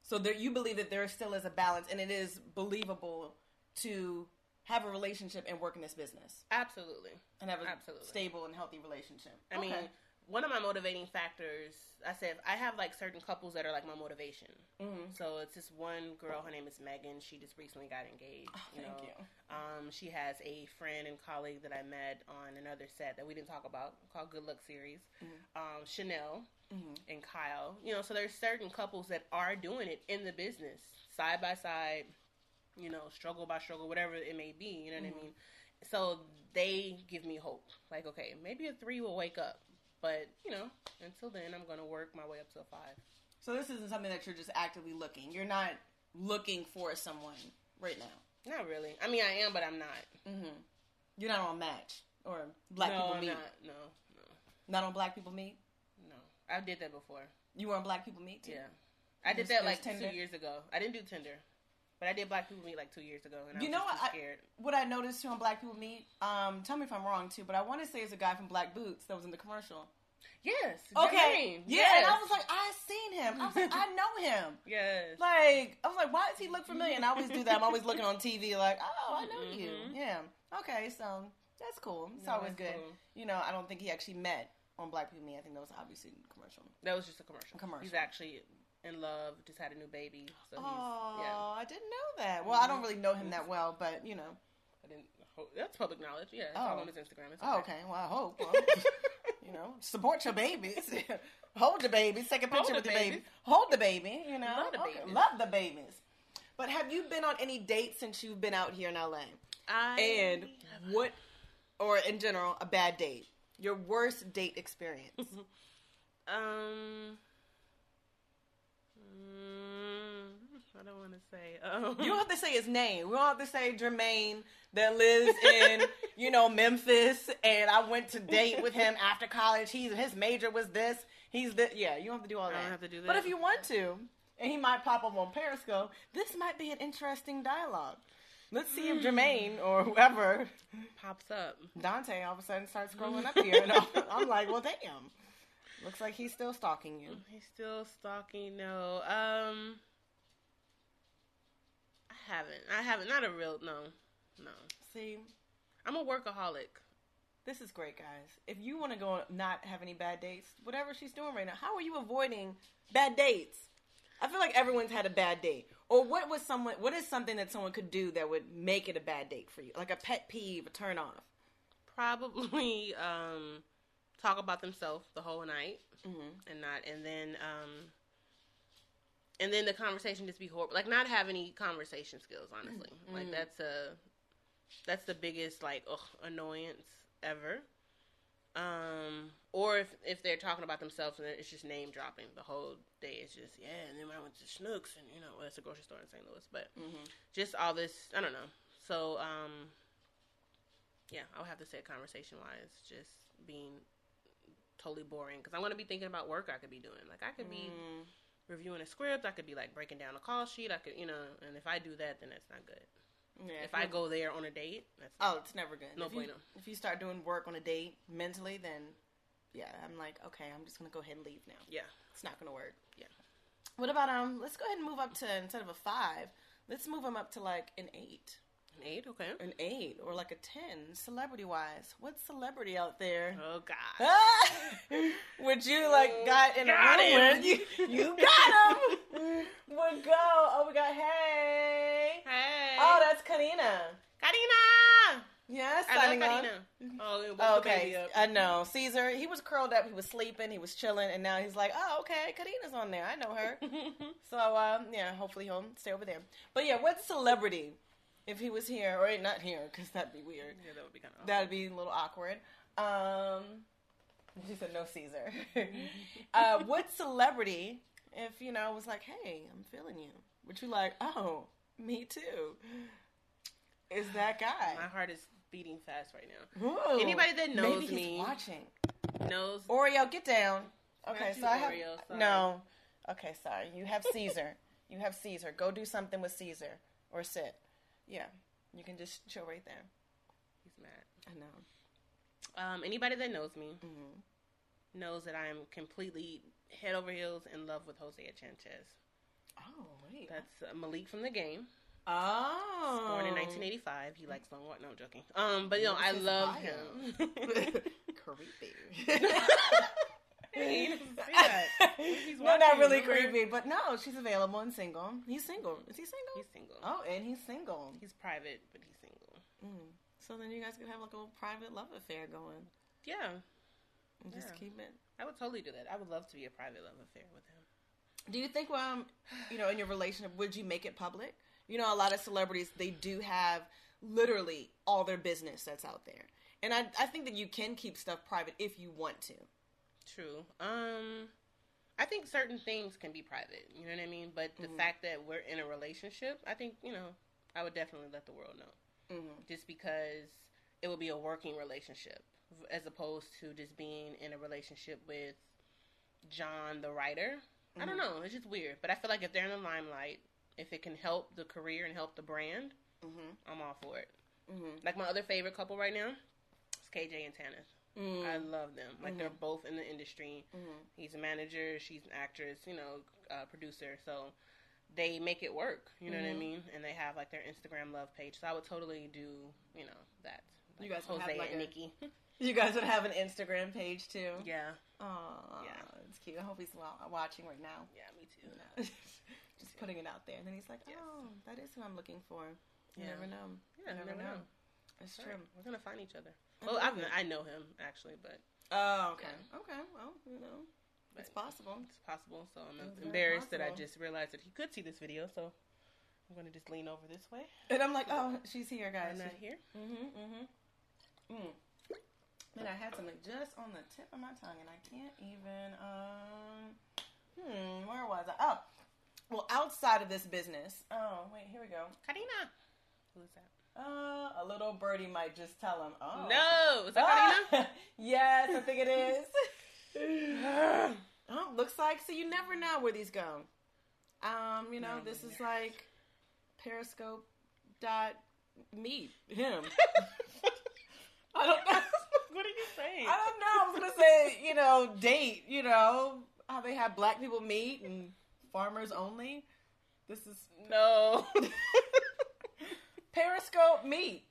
So there, you believe that there still is a balance, and it is believable to have a relationship and work in this business Absolutely. and have a Absolutely. stable and healthy relationship. I mean, Okay. One of my motivating factors, I said, I have like certain couples that are like my motivation. Mhm. So it's this one girl, her name is Megan. She just recently got engaged. Oh, you thank know. you. Um, she has a friend and colleague that I met on another set that we didn't talk about called Good Luck Series. Um, Chanel Mhm. and Kyle. You know, so there's certain couples that are doing it in the business, side by side, you know, struggle by struggle, whatever it may be, you know what I mean? So they give me hope. Like, okay, maybe a three will wake up. But, you know, until then I'm gonna work my way up to a five. So this isn't something that you're just actively looking. You're not looking for someone right now. Not really. I mean I am, but I'm not. Mm-hmm. You're not on Match or Black no, People I'm Meet. not. No, no, Not on Black People Meet. no. I did that before. You were on Black People Meet too. Yeah. I did that like Tinder? two years ago. I didn't do Tinder. But I did Black People Meet like two years ago, and I You know what? I- scared. What I noticed too on Black People Meet. Um, tell me if I'm wrong too, but I want to say it's a guy from Black Boots that was in the commercial. Yes. Okay. Jermaine. Yeah, Yes. and I was like, I seen him. I was like, I know him. yes. Like, I was like, why does he look familiar? And I always do that. I'm always looking on TV, like, oh, I know you. Mhm. Yeah. Okay, so that's cool. It's No, always good. cool. You know, I don't think he actually met on Black People Meet. I think that was obviously in the commercial. That was just a commercial. Commercial. He's actually in love. Just had a new baby. So he's Oh, yeah. I didn't know that. Well, I don't really know him that well, but you know. I didn't. ho- That's public knowledge. Yeah. It's Oh. all on his Instagram. It's Oh, okay. Well, I hope. Well, you know, support your babies. Hold the babies. Take a picture the with your baby. Hold the baby. You know, Love the Okay, babies. Love the babies. But have you been on any dates since you've been out here in LA? I And what, or in general, a bad date? Your worst date experience? um. Mm, I don't want to say. Um, You don't have to say his name. We don't have to say Jermaine that lives in, you know, Memphis, and I went to date with him after college. He's his major was this. He's the yeah. You don't have to do all I that. don't have to do that. But if you want to, and he might pop up on Periscope, this might be an interesting dialogue. Let's see if Jermaine or whoever pops up. Dante all of a sudden starts scrolling up here, and I'm- I'm like, well, damn. Looks like he's still stalking you. He's still stalking. No. Um. I haven't. I haven't. Not a real. No. No. See, I'm a workaholic. This is great, guys. If you want to go not have any bad dates, whatever she's doing right now, how are you avoiding bad dates? I feel like everyone's had a bad date. Or what was someone what is something that someone could do that would make it a bad date for you? Like a pet peeve, a turn off. Probably um, talk about themselves the whole night Mm-hmm. and not, and then um, and then the conversation just be horrible. Like not have any conversation skills. Honestly, Mm-hmm. like that's a that's the biggest like ugh, annoyance ever. Um, or if if they're talking about themselves and it's just name dropping the whole day, it's just yeah. And then when I went to Schnucks and you know well, that's a grocery store in St. Louis, but Mm-hmm. just all this I don't know. So um, yeah, I would have to say conversation wise, just being totally boring because I'm gonna be thinking about work I could be doing. Like I could be Mm. reviewing a script, I could be like breaking down a call sheet. I could you know, and if I do that, then that's not good. Yeah, If I go there on a date, that's Oh, it's never good. No if you. If you start doing work on a date mentally, then yeah, I'm like, okay, I'm just gonna go ahead and leave now. yeah. It's not gonna work. Yeah. What about um? Let's go ahead and move up to instead of a five, let's move them up to like an eight, An eight, okay. an eight, or like a ten. Celebrity wise, what celebrity out there? Oh God. Would you like got in a room with you? You got him. Would go. Oh, we got hey. Hey. Oh, that's Karina. Karina. Yes, I love signing. Karina. Oh, Oh, okay. I know. Caesar, he was curled up, he was sleeping, he was chilling, and now he's like, oh, okay, Karina's on there. I know her. so, um, yeah, hopefully he'll stay over there. But yeah, what celebrity, if he was here, or not here, because that'd be weird. yeah, that would be kind of. That'd be a little awkward. Um, she said no, Caesar. uh, what celebrity, if you know, was like, hey, I'm feeling you, would you like, oh, me too? Is that guy? My heart is beating fast right now. Ooh, Anybody that knows maybe he's me- watching. Knows. Oreo, get down. Okay, so I have Oreo, sorry. no. Okay, sorry. You have Caesar. you have Caesar. Go do something with Caesar or sit. Yeah, you can just chill right there. He's mad. I know. Um, anybody that knows me hmm knows that I am completely head over heels in love with Hosea Chanchez. Oh wait. That's uh, Malik from the game. oh. Born in 1985. He likes long walk. No, I'm joking. Um, but you know, I love bio. him. creepy. He doesn't that. He's no, not really creepy, but no, she's available and single. He's single. Is he single? He's single. oh, and he's single. He's private, but he's single. Mm. So then you guys could have like a private love affair going. Yeah, And just Yeah. keep it. I would totally do that. I would love to be a private love affair with him. Do you think, um, you know, in your relationship, would you make it public? You know, a lot of celebrities they do have literally all their business that's out there, and I I think that you can keep stuff private if you want to. True. Um, I think certain things can be private. You know what I mean? But the Mhm. fact that we're in a relationship, I think you know, I would definitely let the world know. Mm-hmm. Just because it would be a working relationship, as opposed to just being in a relationship with John, the writer. I don't know. It's just weird. But I feel like if they're in the limelight, if it can help the career and help the brand, Mm-hmm. I'm all for it. Mm-hmm. Like my other favorite couple right now is KJ and Tanith. Mm-hmm. I love them. Like they're both in the industry. Mm-hmm. He's a manager. She's an actress. You know, uh, producer. So they make it work. You know what I Mhm. mean? And they have like their Instagram love page. So I would totally do you know that. You guys would Hosea have, like, and a- Nikki. You guys would have an Instagram page too. yeah, Aw, Yeah. it's cute. I hope he's watching right now. yeah, me too. You know, just putting it out there, and then he's like, Yes. "Oh, that is who I'm looking for." You Yeah. never know. Yeah, you never know. know. It's That's true. right. We're gonna find each other. I Well, I've, it. I know him actually, but Oh, okay. Okay. Well, you know, but it's possible. It's possible. So I'm embarrassed that I just realized that he could see this video. So I'm gonna just lean over this way. And I'm like, "Oh, she's here, guys." I'm not here. Mm-hmm. Mm-hmm. Mm. And I had something just on the tip of my tongue, and I can't even. Um. Hmm. Where was I? Oh. Well, outside of this business. Oh, wait. Here we go. Karina. Who is that? Uh, a little birdie might just tell him. Oh. No, is that? Ah! yes, I think it is. oh, looks like so. You never know where these go. Um, you know, No, this is like Periscope dot meet him. I don't know. what are you saying? I don't know. I was gonna say, you know, date. You know how they have black people meet and farmers only. This is No. Periscope meet.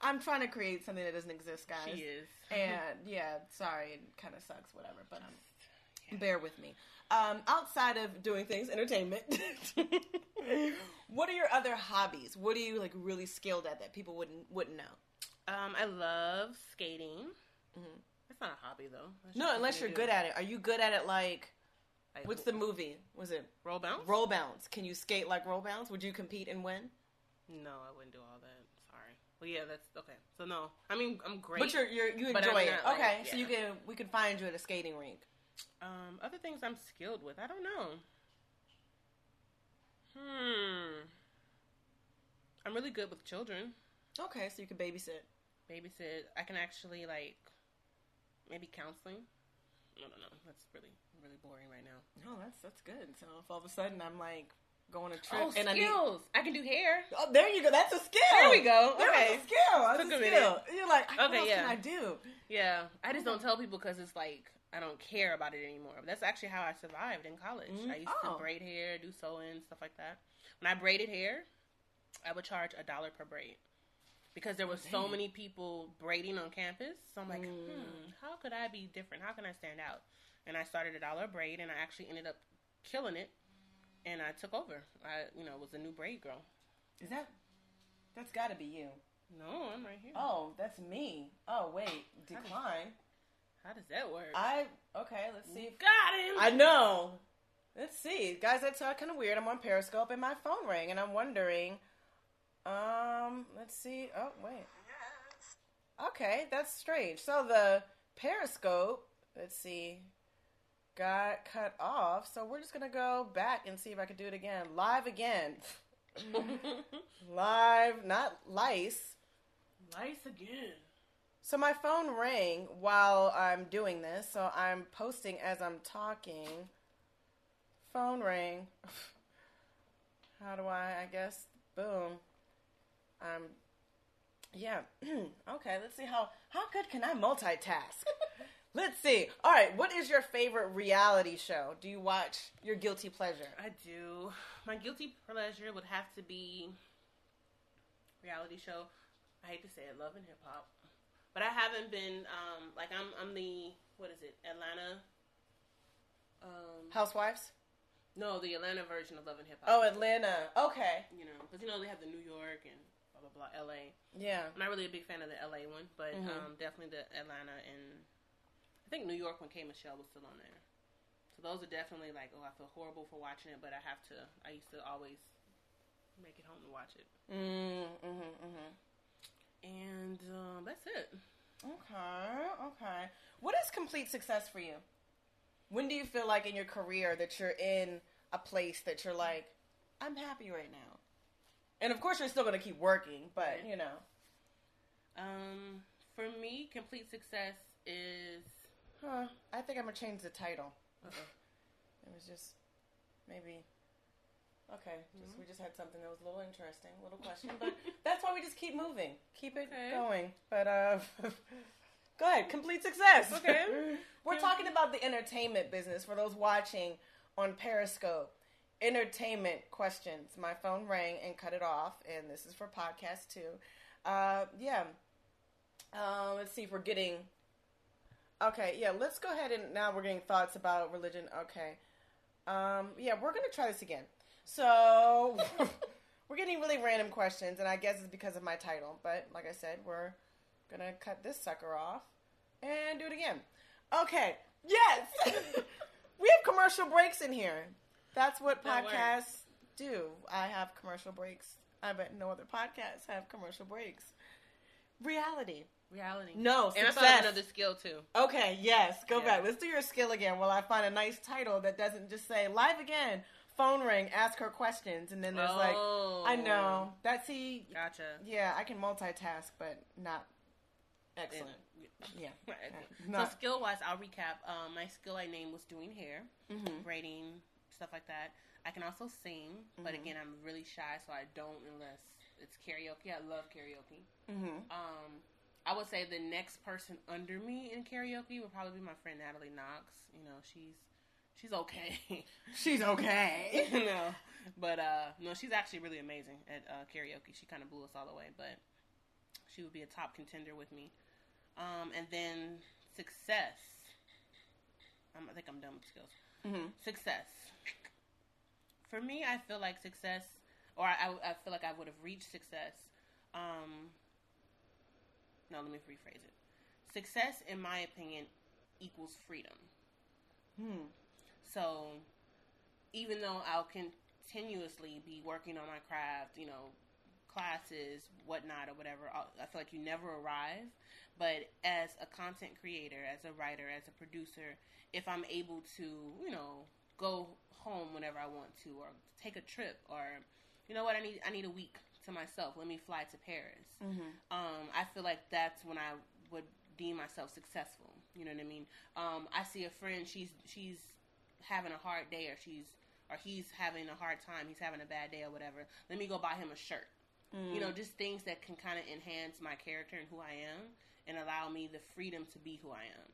I'm trying to create something that doesn't exist, guys. She is. and yeah, sorry, it kind of sucks, whatever. But um, bear with me. Um, outside of doing things, entertainment. what are your other hobbies? What are you like really skilled at that people wouldn't wouldn't know? Um, I love skating. That's not a hobby though. That's No, unless you're good at it. Are you good at it? Like. Like, what's the movie? Was it roll bounce? Roll Bounce? Can you skate like Roll Bounce? Would you compete and win? No, I wouldn't do all that. Sorry. Well, yeah, that's okay. So no, I mean I'm great. But you're, you're you enjoy it. like, okay, so you can we can find you at a skating rink. Um, other things I'm skilled with. I don't know. Hmm. I'm really good with children. Okay, so you can babysit. Babysit. I can actually like maybe counseling. I don't know. That's really really boring right now. No, that's that's good. So if all of a sudden I'm like going a trip Oh, and I need skills! I can do hair. Oh, there you go. That's a skill. There we go. There Okay. was a skill. That's Took a a skill. minute. You're like, what Okay, else yeah. can I do? Yeah, I just don't tell people because it's like I don't care about it anymore. That's actually how I survived in college. Mm, I used oh. to braid hair, do sewing, stuff like that. When I braided hair, I would charge a dollar per braid because there was so many people braiding on campus. So I'm like, Mm. hmm, how could I be different? How can I stand out? And I started a dollar braid, and I actually ended up killing it. And I took over. I, you know, was a new braid girl. Is that? That's got to be you. No, I'm right here. Oh, that's me. Oh wait, decline. How does that work? I okay. Let's see. If, got him. I know. Let's see, guys. That's uh, kind of weird. I'm on Periscope and my phone rang, and I'm wondering. Um, let's see. Oh wait. Okay, that's strange. So the Periscope, let's see, got cut off. So we're just gonna go back and see if I can do it again. Live again. Live, not lice. Lice again. So my phone rang while I'm doing this, so I'm posting as I'm talking. Phone rang. How do I? I guess. Boom. I'm. Yeah. okay. Let's see how how good can I multitask. let's see. All right. What is your favorite reality show? Do you watch your guilty pleasure? I do. My guilty pleasure would have to be reality show. I hate to say it, Love and Hip Hop, but I haven't been um like I'm I'm the what is it Atlanta? Um, Housewives. no, the Atlanta version of Love and Hip Hop. Oh, Atlanta. Okay. you know, because you know they have the New York and blah blah blah L.A. Yeah. I'm not really a big fan of the L.A. one, but Mhm. um, definitely the Atlanta and I think New York when K Michelle was still on there. So those are definitely like, oh, I feel horrible for watching it, but I have to. I used to always make it home to watch it, Mm. mm-hmm, Mhm. and um, that's it. Okay, okay. What is complete success for you? When do you feel like in your career that you're in a place that you're like, I'm happy right now? And of course, you're still going to keep working, but you know. Um, for me, complete success is Huh, I think I'm going to change the title. uh-oh. It was just maybe. Okay, just, we just had something that was a little interesting, a little question, but that's why we just keep moving, keep it Okay. going. But uh, go ahead, complete success. Okay. We're talking about the entertainment business for those watching on Periscope. Entertainment questions. My phone rang and cut it off, and this is for podcast too. Uh, yeah. Uh, let's see if we're getting. Okay, yeah. Let's go ahead and now we're getting thoughts about religion. Okay. Um, yeah, we're gonna try this again. So we're getting really random questions, and I guess it's because of my title. But like I said, we're gonna cut this sucker off and do it again. Okay. Yes. we have commercial breaks in here. That's what That works. podcasts do. I have commercial breaks. I bet no other podcasts have commercial breaks. Reality. Reality. No, and I thought of another skill too. Okay, yes, go Yeah. back. Let's do your skill again while I find a nice title that doesn't just say live again, phone ring, ask her questions, and then there's like, Oh. I know. That's see, Gotcha. yeah, I can multitask, but not excellent. Yeah. Right. Not- So skill wise, I'll recap. Um, my skill I named was doing hair, Mhm. braiding, stuff like that. I can also sing, but Mhm. again, I'm really shy, so I don't unless it's karaoke. I love karaoke. Mhm. Um, I would say the next person under me in karaoke would probably be my friend Natalie Knox. You know, she's she's okay. She's okay. you know, but uh, no, she's actually really amazing at uh, karaoke. She kind of blew us all away, but she would be a top contender with me. Um, and then success. I'm, I think I'm done with skills. Mm-hmm. Success. For me, I feel like success, or I, I feel like I would have reached success. Um, no, let me rephrase it. Success, in my opinion, equals freedom. Hmm. So, even though I'll continuously be working on my craft, you know, classes, whatnot, or whatever, I feel like you never arrive. But as a content creator, as a writer, as a producer, if I'm able to, you know, go home whenever I want to, or take a trip, or you know what, I need I need a week to myself. Let me fly to Paris. Mm-hmm. Um, I feel like that's when I would deem myself successful. You know what I mean? Um, I see a friend, she's she's having a hard day, or she's or he's having a hard time, he's having a bad day, or whatever. Let me go buy him a shirt. Mm. You know, just things that can kind of enhance my character and who I am, and allow me the freedom to be who I am.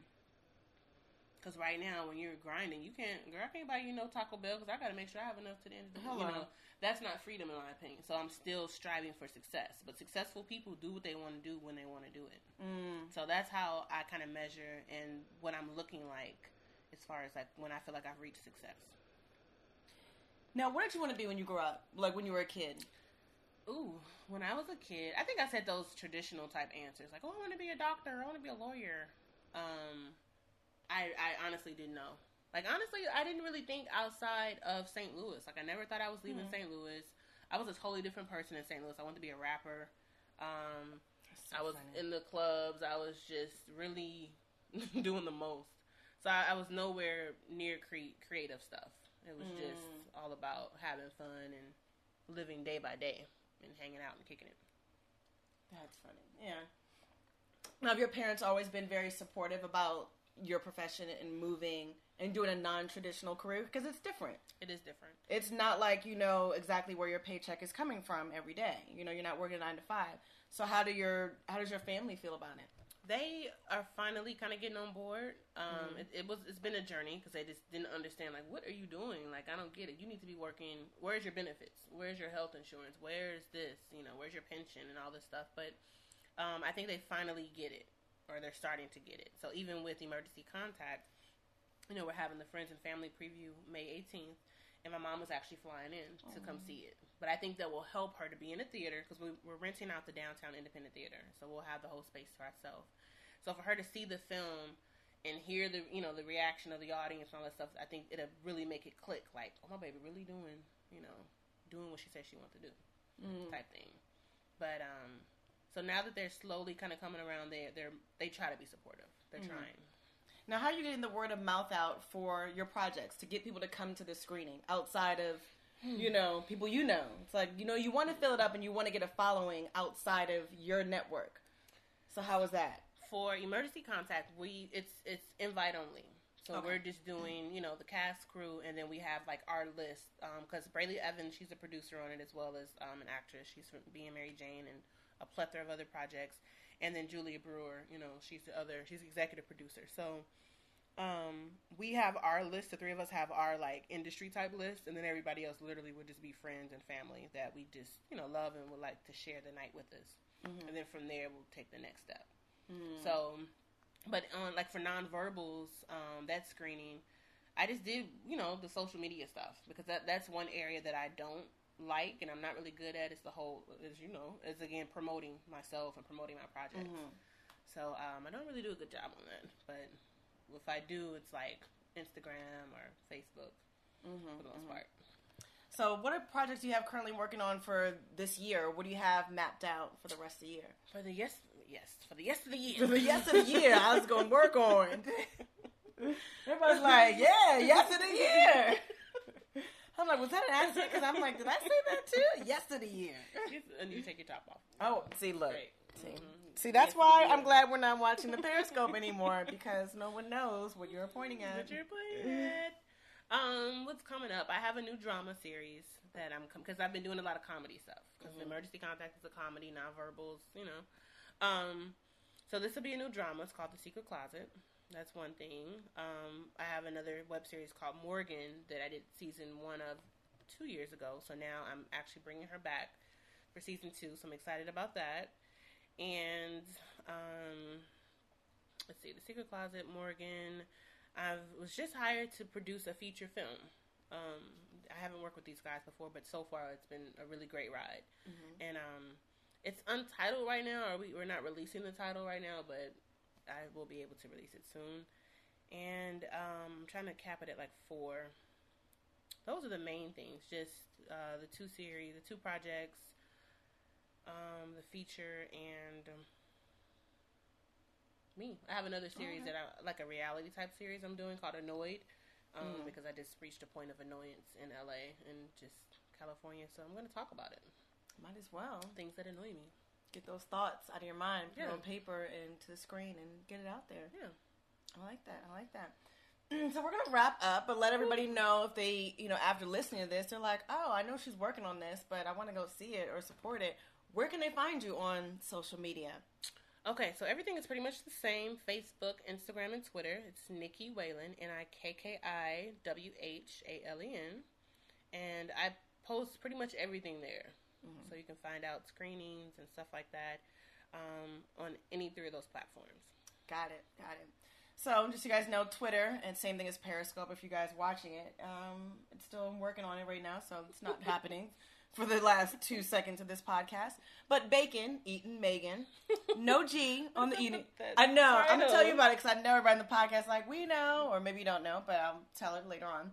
Because right now, when you're grinding, you can't, girl, I can't buy you no Taco Bell because I got to make sure I have enough to the end of the day. You know, that's not freedom in my opinion. So I'm still striving for success. But successful people do what they want to do when they want to do it. Mm. So that's how I kind of measure and what I'm looking like as far as like when I feel like I've reached success. Now, what did you want to be when you grew up? Like when you were a kid? Ooh, when I was a kid, I think I said those traditional type answers like, "Oh, I want to be a doctor. I want to be a lawyer." Um, I I honestly didn't know. Like honestly, I didn't really think outside of St. Louis. Like I never thought I was leaving Mhm. St. Louis. I was a totally different person in St. Louis. I wanted to be a rapper. Um, So I was funny. in the clubs. I was just really doing the most. So I, I was nowhere near cre- creative stuff. It was just Mm. all about having fun and living day by day and hanging out and kicking it. That's funny. Yeah. Now, have your parents always been very supportive about your profession and moving and doing a non-traditional career? Because it's different. It is different. It's not like you know exactly where your paycheck is coming from every day. You know, you're not working nine to five. So how do your how does your family feel about it? They are finally kind of getting on board. Um, Mhm. it, it was it's been a journey because they just didn't understand like what are you doing? Like I don't get it. You need to be working. Where's your benefits? Where's your health insurance? Where's this? You know, where's your pension and all this stuff? But um, I think they finally get it, or they're starting to get it. So even with emergency contact, you know, we're having the friends and family preview May 18th, and my mom was actually flying in to come see it. But I think that will help her to be in a theater because we, we're renting out the downtown independent theater, so we'll have the whole space to ourselves. So for her to see the film and hear the you know the reaction of the audience and all that stuff, I think it'll really make it click. Like, oh my baby, really doing you know doing what she said she wants to do Mm. type thing. But um, so now that they're slowly kind of coming around, they they're they try to be supportive. They're Mhm. trying. Now, how are you getting the word of mouth out for your projects to get people to come to the screening outside of, you know, people you know? It's like, you know, you want to fill it up and you want to get a following outside of your network. So, how is that? For emergency contact, we it's it's invite only. So Okay. we're just doing, you know, the cast crew, and then we have like our list. Because Brayley Evans, she's a producer on it as well as um, an actress. She's from being Mary Jane and a plethora of other projects. And then Julia Brewer, you know, she's the other. She's executive producer. So um, we have our list. The three of us have our like industry type list, and then everybody else literally would just be friends and family that we just, you know, love and would like to share the night with us. Mhm. And then from there, we'll take the next step. Mm. So, but on like for nonverbals, um, that screening, I just did you know the social media stuff because that that's one area that I don't like and I'm not really good at. Is the whole is you know is again promoting myself and promoting my projects. Mhm. So um, I don't really do a good job on that, but if I do, it's like Instagram or Facebook Mhm. for the most Mhm. part. So, what are projects do you have currently working on for this year? What do you have mapped out for the rest of the year? For the yes, yes, for the yes of the year. For the yes of the year, I was going to work on. Everybody's like, yeah, yes of the year. I'm like, was that an accident? Because I'm like, did I say that too? Yes of the year. and you take your top off. Oh, see, look. Great. See, Mhm. see that's Yes why I'm glad we're not watching the Periscope anymore because no one knows what you're pointing at. What you're playing at. Um, what's coming up? I have a new drama series that I'm because I've been doing a lot of comedy stuff. Because Mhm. emergency contact is a comedy, nonverbals, you know. Um, so this will be a new drama. It's called The Secret Closet. That's one thing. Um, I have another web series called Morgan that I did season one of two years ago. So now I'm actually bringing her back for season two. So I'm excited about that. and um, let's see, The Secret Closet, Morgan. I was just hired to produce a feature film. Um, I haven't worked with these guys before, but so far it's been a really great ride. Mm-hmm. And um, it's untitled right now, or we, we're not releasing the title right now, but I will be able to release it soon. And um, I'm trying to cap it at like four. Those are the main things. Just uh, the two series, the two projects, um, the feature, and um, me. I have another series that I like a reality type series I'm doing called Annoyed. Um, mm. because I just reached a point of annoyance in LA and just California, so I'm going to talk about it. Might as well. Things that annoy me. Get those thoughts out of your mind, put yeah. on paper and to the screen, and get it out there. Yeah, I like that. I like that. so we're gonna wrap up, but let everybody know if they, you know, after listening to this, they're like, "Oh, I know she's working on this, but I want to go see it or support it." Where can they find you on social media? Okay, so everything is pretty much the same Facebook, Instagram, and Twitter. It's Nikki Whalen, N I K K I W H A L E N. And I post pretty much everything there. Mm-hmm. So you can find out screenings and stuff like that um, on any three of those platforms. Got it, got it. So just so you guys know, Twitter and same thing as Periscope. If you guys watching it, um, it's still working on it right now, so it's not happening for the last two seconds of this podcast. But bacon, eating Megan, no G on the eating. I know. I'm gonna tell you about it because I know everybody in the podcast like we know, or maybe you don't know, but I'll tell it later on.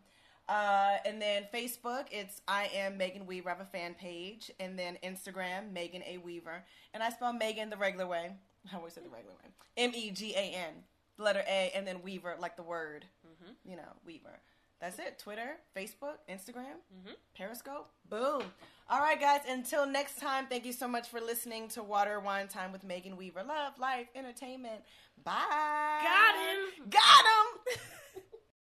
Uh, and then Facebook, it's I am Megan Weaver. I have a fan page, and then Instagram, Megan A Weaver, and I spell Megan the regular way. I always say the regular way. M E G A N, letter A, and then Weaver, like the word. Mm-hmm. You know, Weaver. That's it. Twitter, Facebook, Instagram, mm-hmm. Periscope. Boom. All right, guys. Until next time, thank you so much for listening to Water Wine Time with Megan Weaver. Love, life, entertainment. Bye. Got him. Got him.